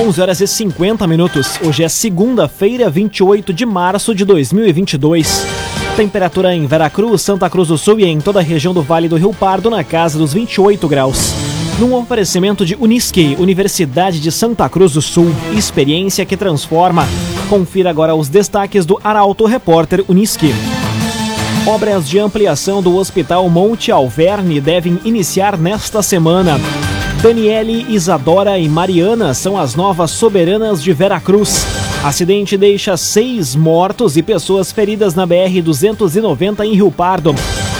11 horas e 50 minutos. Hoje é segunda-feira, 28 de março de 2022. Temperatura em Veracruz, Santa Cruz do Sul e em toda a região do Vale do Rio Pardo na casa dos 28 graus. Num oferecimento de Unisque, Universidade de Santa Cruz do Sul, experiência que transforma. Confira agora os destaques do Arauto Repórter Unisque. Obras de ampliação do Hospital Monte Alverne devem iniciar nesta semana. Daniele, Isadora e Mariana são as novas soberanas de Veracruz. Acidente deixa seis mortos e pessoas feridas na BR-290 em Rio Pardo.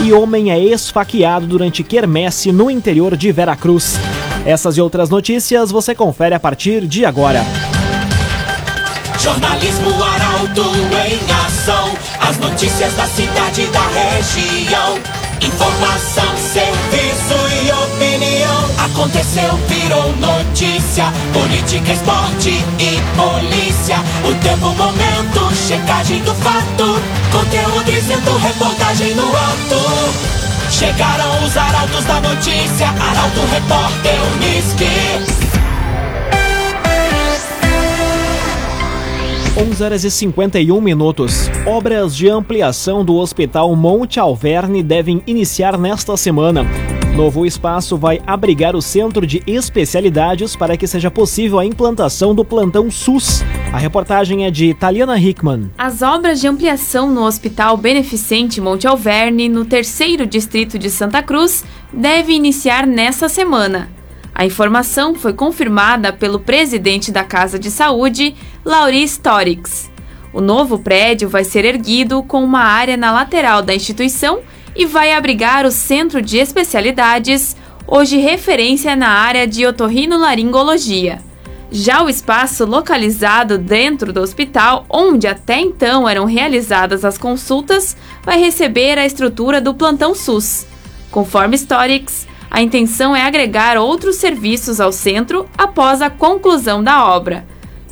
E homem é esfaqueado durante quermesse no interior de Veracruz. Essas e outras notícias você confere a partir de agora. Jornalismo Arauto em ação. As notícias da cidade e da região. Informação, serviço e opinião. Aconteceu, virou notícia. Política, esporte e polícia. O tempo, momento, checagem do fato. Conteúdo dizendo, reportagem no ato. Chegaram os arautos da notícia. Arauto, repórter, Unisque. 11 horas e 51 minutos. Obras de ampliação do Hospital Monte Alverne devem iniciar nesta semana. Novo espaço vai abrigar o centro de especialidades para que seja possível a implantação do plantão SUS. A reportagem é de Taliana Hickman. As obras de ampliação no Hospital Beneficente Monte Alverne, no terceiro distrito de Santa Cruz, devem iniciar nesta semana. A informação foi confirmada pelo presidente da Casa de Saúde, Lauri Storix. O novo prédio vai ser erguido com uma área na lateral da instituição e vai abrigar o Centro de Especialidades, hoje referência na área de otorrinolaringologia. Já o espaço localizado dentro do hospital, onde até então eram realizadas as consultas, vai receber a estrutura do plantão SUS. Conforme Storix, a intenção é agregar outros serviços ao centro após a conclusão da obra.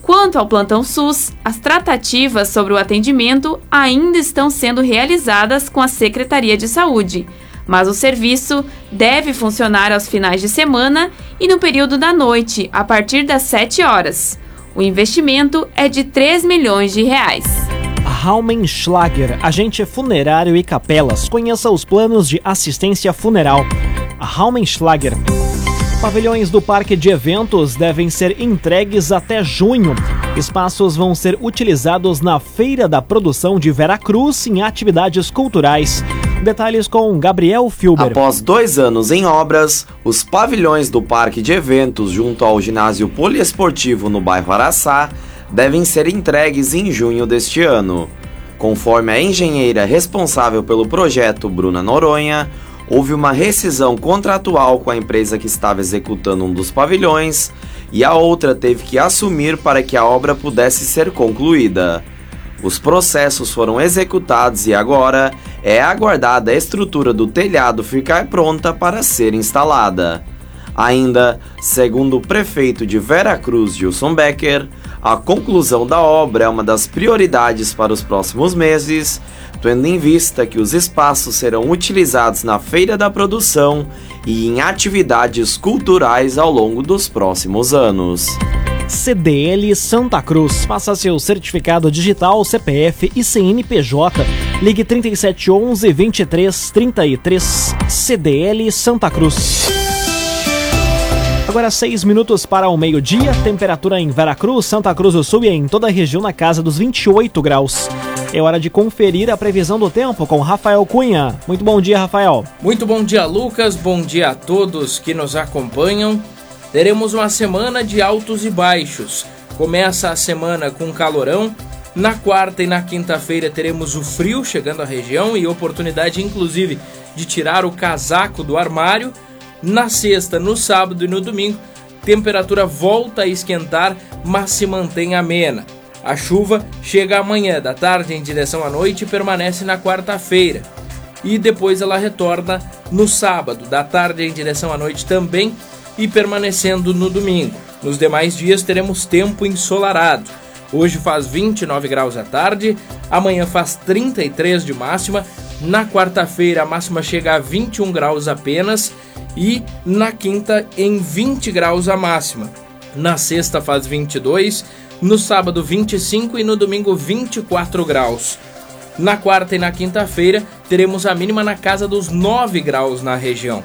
Quanto ao plantão SUS, as tratativas sobre o atendimento ainda estão sendo realizadas com a Secretaria de Saúde, mas o serviço deve funcionar aos finais de semana e no período da noite, a partir das 7 horas. O investimento é de 3 milhões de reais. Raumenschlager, agente funerário e capelas. Conheça os planos de assistência funeral. Raumenschlager. Pavilhões do parque de eventos devem ser entregues até junho. Espaços vão ser utilizados na Feira da Produção de Veracruz em atividades culturais. Detalhes com Gabriel Filber. Após dois anos em obras, os pavilhões do parque de eventos junto ao ginásio poliesportivo no bairro Araçá devem ser entregues em junho deste ano. Conforme a engenheira responsável pelo projeto, Bruna Noronha, houve uma rescisão contratual com a empresa que estava executando um dos pavilhões e a outra teve que assumir para que a obra pudesse ser concluída. Os processos foram executados e agora é aguardada a estrutura do telhado ficar pronta para ser instalada. Ainda, segundo o prefeito de Veracruz, Gilson Becker, a conclusão da obra é uma das prioridades para os próximos meses tendo em vista que os espaços serão utilizados na Feira da Produção e em atividades culturais ao longo dos próximos anos. CDL Santa Cruz. Faça seu certificado digital, CPF e CNPJ. Ligue 3711 2333 CDL Santa Cruz. Agora seis minutos para o meio-dia, temperatura em Veracruz, Santa Cruz do Sul e em toda a região na casa dos 28 graus. É hora de conferir a previsão do tempo com Rafael Cunha. Muito bom dia, Rafael. Muito bom dia, Lucas. Bom dia a todos que nos acompanham. Teremos uma semana de altos e baixos. Começa a semana com calorão. Na quarta e na quinta-feira teremos o frio chegando à região e oportunidade, inclusive, de tirar o casaco do armário. Na sexta, no sábado e no domingo, temperatura volta a esquentar, mas se mantém amena. A chuva chega amanhã da tarde em direção à noite e permanece na quarta-feira. E depois ela retorna no sábado, da tarde em direção à noite também e permanecendo no domingo. Nos demais dias teremos tempo ensolarado. Hoje faz 29 graus à tarde, amanhã faz 33 de máxima, na quarta-feira a máxima chega a 21 graus apenas e na quinta em 20 graus a máxima. Na sexta faz 22, no sábado 25 e no domingo 24 graus. Na quarta e na quinta-feira teremos a mínima na casa dos 9 graus na região.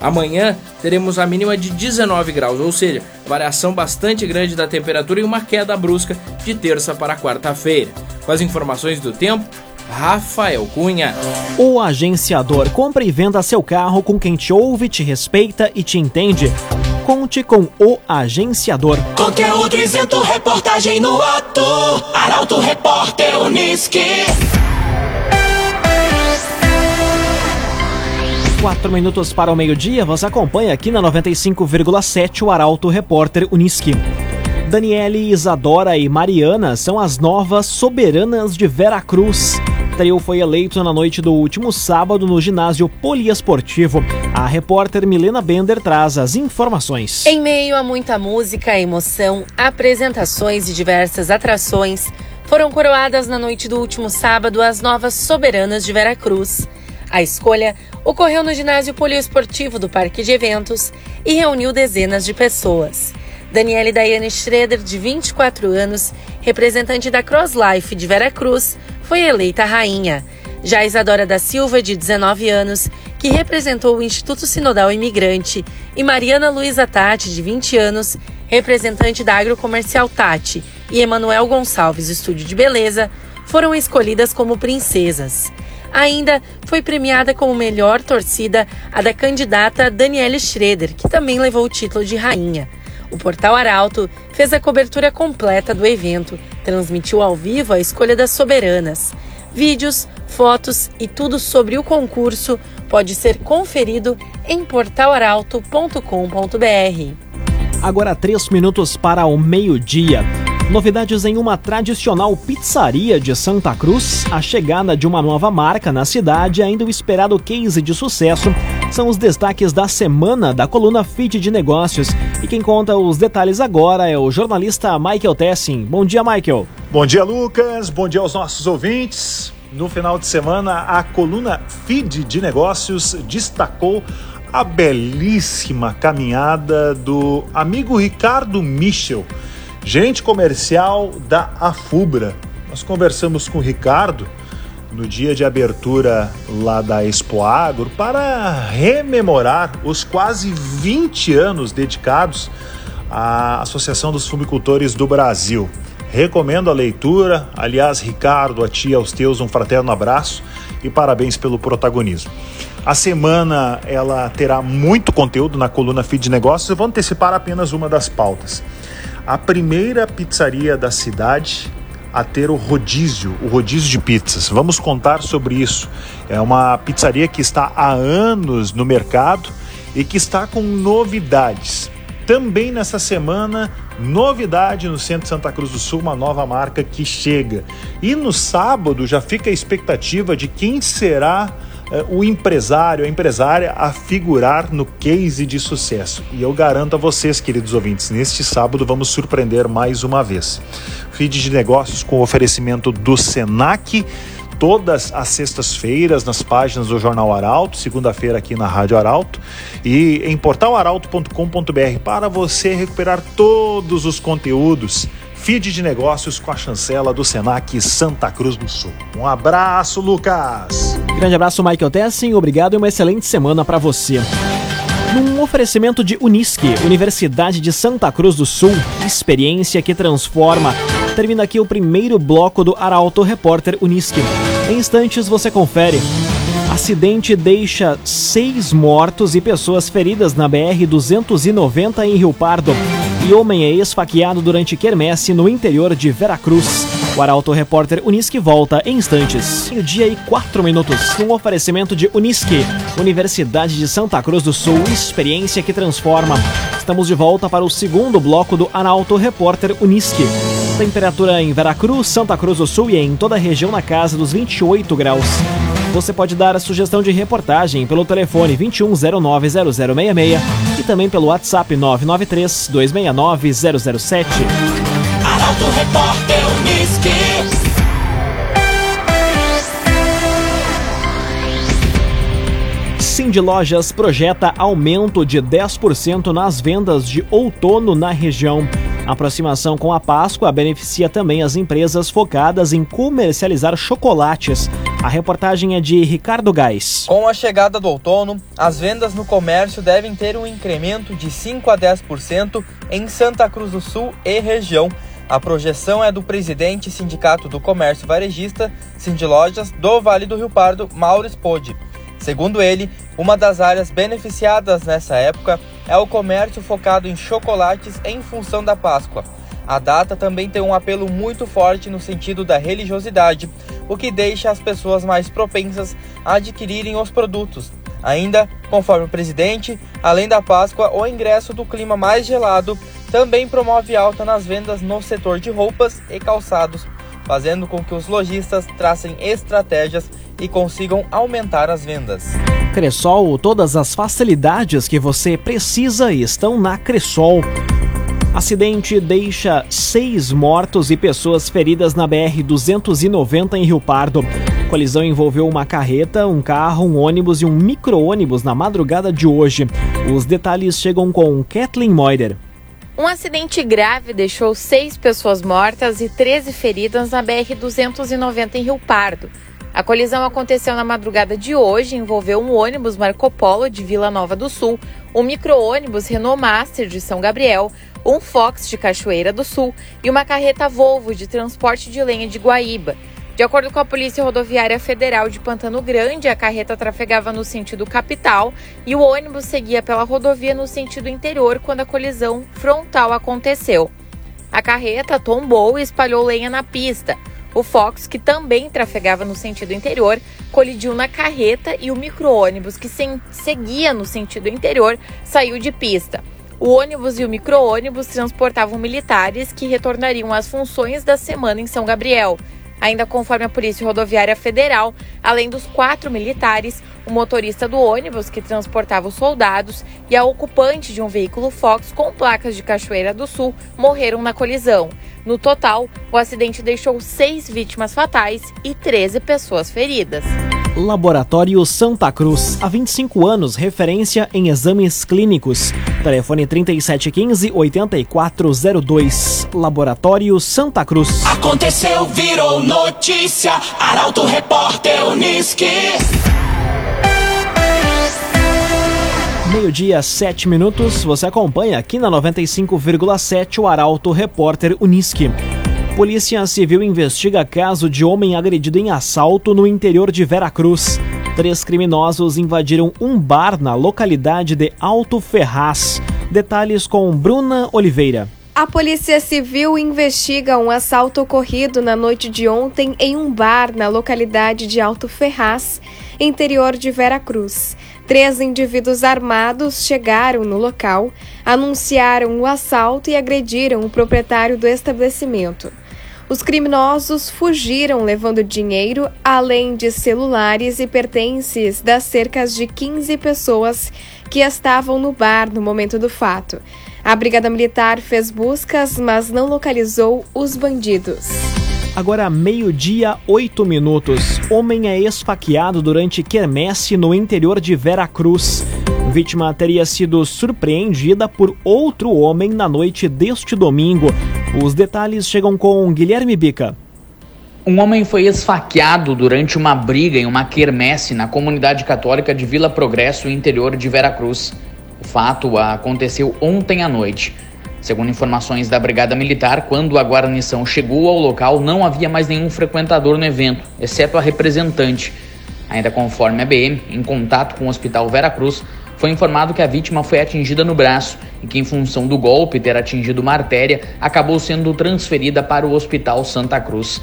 Amanhã teremos a mínima de 19 graus, ou seja, variação bastante grande da temperatura e uma queda brusca de terça para quarta-feira. Com as informações do tempo, Rafael Cunha. O agenciador compra e venda seu carro com quem te ouve, te respeita e te entende. Conte com o agenciador. Conteúdo isento, reportagem no ato. Arauto Repórter Uniski. Quatro minutos para o meio-dia, você acompanha aqui na 95,7 o Arauto Repórter Uniski. Daniele, Isadora e Mariana são as novas soberanas de Veracruz. O trio foi eleito na noite do último sábado no ginásio poliesportivo. A repórter Milena Bender traz as informações. Em meio a muita música, emoção, apresentações e diversas atrações, foram coroadas na noite do último sábado as novas soberanas de Veracruz. A escolha ocorreu no ginásio poliesportivo do Parque de Eventos e reuniu dezenas de pessoas. Daniele Daiane Schroeder, de 24 anos, representante da Cross Life de Veracruz, foi eleita rainha. Já Isadora da Silva, de 19 anos, que representou o Instituto Sinodal Imigrante, e Mariana Luiza Tati, de 20 anos, representante da Agrocomercial Tati, e Emanuel Gonçalves, Estúdio de Beleza, foram escolhidas como princesas. Ainda foi premiada como melhor torcida a da candidata Daniele Schroeder, que também levou o título de rainha. O Portal Arauto fez a cobertura completa do evento, transmitiu ao vivo a escolha das soberanas. Vídeos, fotos e tudo sobre o concurso pode ser conferido em portalaralto.com.br. Agora três minutos para o meio-dia. Novidades em uma tradicional pizzaria de Santa Cruz, a chegada de uma nova marca na cidade, ainda o esperado case de sucesso, são os destaques da semana da coluna Feed de Negócios. E quem conta os detalhes agora é o jornalista Michael Tessin. Bom dia, Michael. Bom dia, Lucas. Bom dia aos nossos ouvintes. No final de semana, a coluna Feed de Negócios destacou a belíssima caminhada do amigo Ricardo Michel gerente comercial da Afubra. Nós conversamos com o Ricardo no dia de abertura lá da Expo Agro para rememorar os quase 20 anos dedicados à Associação dos Fumicultores do Brasil. Recomendo a leitura. Aliás, Ricardo, a tia, aos teus, um fraterno abraço e parabéns pelo protagonismo. A semana ela terá muito conteúdo na coluna Feed Negócios. Eu vou antecipar apenas uma das pautas a primeira pizzaria da cidade a ter o rodízio, o rodízio de pizzas. Vamos contar sobre isso. É uma pizzaria que está há anos no mercado e que está com novidades. Também nessa semana, novidade no centro de Santa Cruz do Sul, uma nova marca que chega. E no sábado já fica a expectativa de quem será o empresário, a empresária a figurar no case de sucesso. E eu garanto a vocês, queridos ouvintes, neste sábado vamos surpreender mais uma vez. Feed de negócios com oferecimento do Senac todas as sextas-feiras nas páginas do Jornal Arauto, segunda-feira aqui na Rádio Arauto e em portalarauto.com.br para você recuperar todos os conteúdos Feed de negócios com a chancela do Senac Santa Cruz do Sul. Um abraço, Lucas! Grande abraço, Michael Tessin. Obrigado e uma excelente semana para você. Num oferecimento de Unisque, Universidade de Santa Cruz do Sul, experiência que transforma. Termina aqui o primeiro bloco do Arauto Repórter Unisque. Em instantes você confere. Acidente deixa seis mortos e pessoas feridas na BR-290 em Rio Pardo e homem é esfaqueado durante quermesse no interior de Veracruz. O Arauto Repórter Unisque volta em instantes. o dia e quatro minutos. Um oferecimento de Unisque, Universidade de Santa Cruz do Sul, experiência que transforma. Estamos de volta para o segundo bloco do Arauto Repórter Unisque. Temperatura em Veracruz, Santa Cruz do Sul e em toda a região na casa dos 28 graus. Você pode dar a sugestão de reportagem pelo telefone 21090066 e também pelo WhatsApp 993 269 007. Arauto Repórter Unisque. Cindy Lojas projeta aumento de 10% nas vendas de outono na região. A aproximação com a Páscoa beneficia também as empresas focadas em comercializar chocolates. A reportagem é de Ricardo Gás. Com a chegada do outono, as vendas no comércio devem ter um incremento de 5 a 10% em Santa Cruz do Sul e região. A projeção é do presidente Sindicato do Comércio Varejista, Sindilojas, do Vale do Rio Pardo, Mauro Spode. Segundo ele, uma das áreas beneficiadas nessa época é o comércio focado em chocolates em função da Páscoa. A data também tem um apelo muito forte no sentido da religiosidade, o que deixa as pessoas mais propensas a adquirirem os produtos. Ainda, conforme o presidente, além da Páscoa, o ingresso do clima mais gelado também promove alta nas vendas no setor de roupas e calçados, fazendo com que os lojistas tracem estratégias e consigam aumentar as vendas. Cressol, todas as facilidades que você precisa estão na Cressol. Acidente deixa seis mortos e pessoas feridas na BR-290 em Rio Pardo. Colisão envolveu uma carreta, um carro, um ônibus e um micro-ônibus na madrugada de hoje. Os detalhes chegam com Kathleen Moider. Um acidente grave deixou seis pessoas mortas e 13 feridas na BR-290 em Rio Pardo. A colisão aconteceu na madrugada de hoje e envolveu um ônibus Marco Polo de Vila Nova do Sul, um micro-ônibus Renault Master de São Gabriel, um Fox de Cachoeira do Sul e uma carreta Volvo de transporte de lenha de Guaíba. De acordo com a Polícia Rodoviária Federal de Pantano Grande, a carreta trafegava no sentido capital e o ônibus seguia pela rodovia no sentido interior quando a colisão frontal aconteceu. A carreta tombou e espalhou lenha na pista. O Fox, que também trafegava no sentido interior, colidiu na carreta e o micro-ônibus, que seguia no sentido interior, saiu de pista. O ônibus e o micro-ônibus transportavam militares que retornariam às funções da semana em São Gabriel. Ainda conforme a Polícia Rodoviária Federal, além dos quatro militares, o motorista do ônibus que transportava os soldados e a ocupante de um veículo Fox com placas de Cachoeira do Sul morreram na colisão. No total, o acidente deixou seis vítimas fatais e 13 pessoas feridas. Laboratório Santa Cruz, há 25 anos, referência em exames clínicos. Telefone 3715-8402. Laboratório Santa Cruz. Aconteceu, virou notícia. Arauto Repórter Uniski. Meio-dia, 7 minutos. Você acompanha aqui na 95,7 o Arauto Repórter Uniski. Polícia Civil investiga caso de homem agredido em assalto no interior de Veracruz. Três criminosos invadiram um bar na localidade de Alto Ferraz. Detalhes com Bruna Oliveira. A Polícia Civil investiga um assalto ocorrido na noite de ontem em um bar na localidade de Alto Ferraz, interior de Veracruz. Três indivíduos armados chegaram no local, anunciaram o assalto e agrediram o proprietário do estabelecimento. Os criminosos fugiram levando dinheiro, além de celulares e pertences das cerca de 15 pessoas que estavam no bar no momento do fato. A Brigada Militar fez buscas, mas não localizou os bandidos. Agora, meio-dia, oito minutos. Homem é esfaqueado durante quermesse no interior de Veracruz. Vítima teria sido surpreendida por outro homem na noite deste domingo. Os detalhes chegam com Guilherme Bica. Um homem foi esfaqueado durante uma briga em uma quermesse na comunidade católica de Vila Progresso, interior de Veracruz. O fato aconteceu ontem à noite. Segundo informações da Brigada Militar, quando a guarnição chegou ao local, não havia mais nenhum frequentador no evento, exceto a representante. Ainda conforme a BM, em contato com o Hospital Veracruz, foi informado que a vítima foi atingida no braço e que, em função do golpe ter atingido uma artéria, acabou sendo transferida para o Hospital Santa Cruz.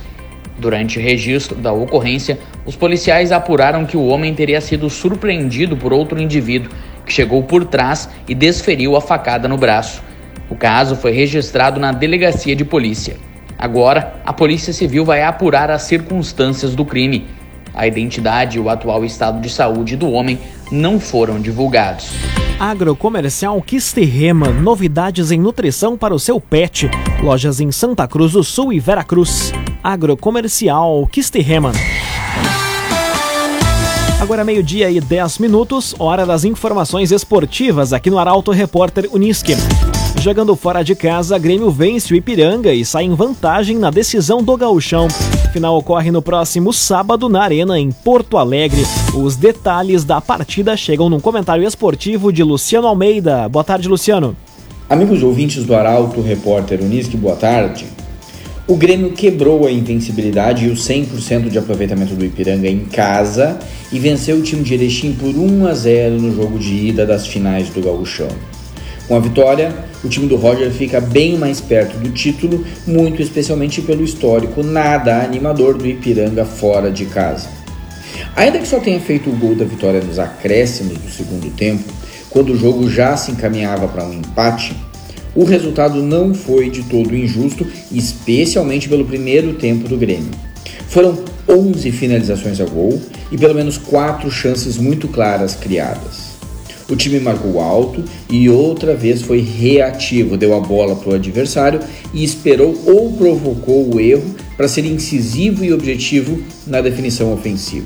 Durante o registro da ocorrência, os policiais apuraram que o homem teria sido surpreendido por outro indivíduo que chegou por trás e desferiu a facada no braço. O caso foi registrado na delegacia de polícia. Agora, a Polícia Civil vai apurar as circunstâncias do crime. A identidade e o atual estado de saúde do homem não foram divulgados. Agrocomercial Kisterrema, novidades em nutrição para o seu pet. Lojas em Santa Cruz do Sul e Veracruz. Agrocomercial Kisterrema. Agora meio-dia e 10 minutos, hora das informações esportivas aqui no Arauto Repórter Uniski. Jogando fora de casa, Grêmio vence o Ipiranga e sai em vantagem na decisão do gauchão. Final ocorre no próximo sábado na Arena, em Porto Alegre. Os detalhes da partida chegam num comentário esportivo de Luciano Almeida. Boa tarde, Luciano. Amigos ouvintes do Arauto, repórter Unisque, boa tarde. O Grêmio quebrou a invencibilidade e o 100% de aproveitamento do Ipiranga em casa e venceu o time de Erechim por 1 a 0 no jogo de ida das finais do Gauchão. Com a vitória, o time do Roger fica bem mais perto do título, muito especialmente pelo histórico nada animador do Ipiranga fora de casa. Ainda que só tenha feito o gol da vitória nos acréscimos do segundo tempo, quando o jogo já se encaminhava para um empate, o resultado não foi de todo injusto, especialmente pelo primeiro tempo do Grêmio. Foram 11 finalizações a gol e pelo menos 4 chances muito claras criadas. O time marcou alto e outra vez foi reativo, deu a bola para o adversário e esperou ou provocou o erro para ser incisivo e objetivo na definição ofensiva.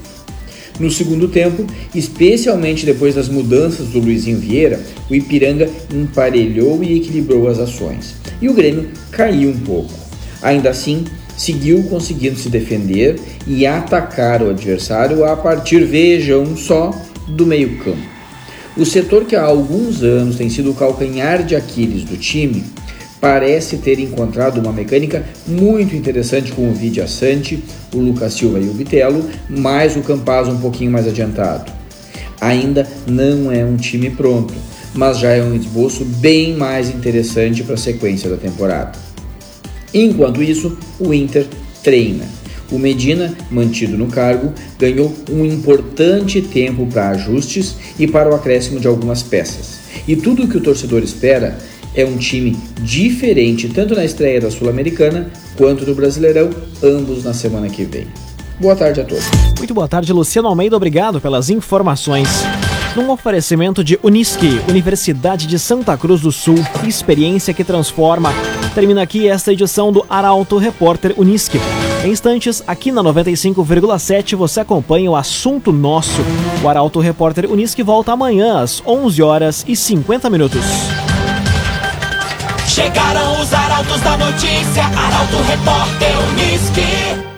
No segundo tempo, especialmente depois das mudanças do Luizinho Vieira, o Ipiranga emparelhou e equilibrou as ações. E o Grêmio caiu um pouco. Ainda assim, seguiu conseguindo se defender e atacar o adversário a partir, vejam só, do meio-campo. O setor que há alguns anos tem sido o calcanhar de Aquiles do time parece ter encontrado uma mecânica muito interessante com o Vidia Sante, o Lucas Silva e o Bitelo, mais o Campaz um pouquinho mais adiantado. Ainda não é um time pronto, mas já é um esboço bem mais interessante para a sequência da temporada. Enquanto isso, o Inter treina. O Medina, mantido no cargo, ganhou um importante tempo para ajustes e para o acréscimo de algumas peças. E tudo o que o torcedor espera é um time diferente, tanto na estreia da Sul-Americana quanto do Brasileirão, ambos na semana que vem. Boa tarde a todos. Muito boa tarde, Luciano Almeida. Obrigado pelas informações. Num oferecimento de Unisque, Universidade de Santa Cruz do Sul, experiência que transforma. Termina aqui esta edição do Arauto Repórter Unisque. Em instantes, aqui na 95,7 você acompanha o assunto nosso. O Arauto Repórter Unisque volta amanhã às 11 horas e 50 minutos. Chegaram os arautos da notícia, Arauto Repórter Unisque.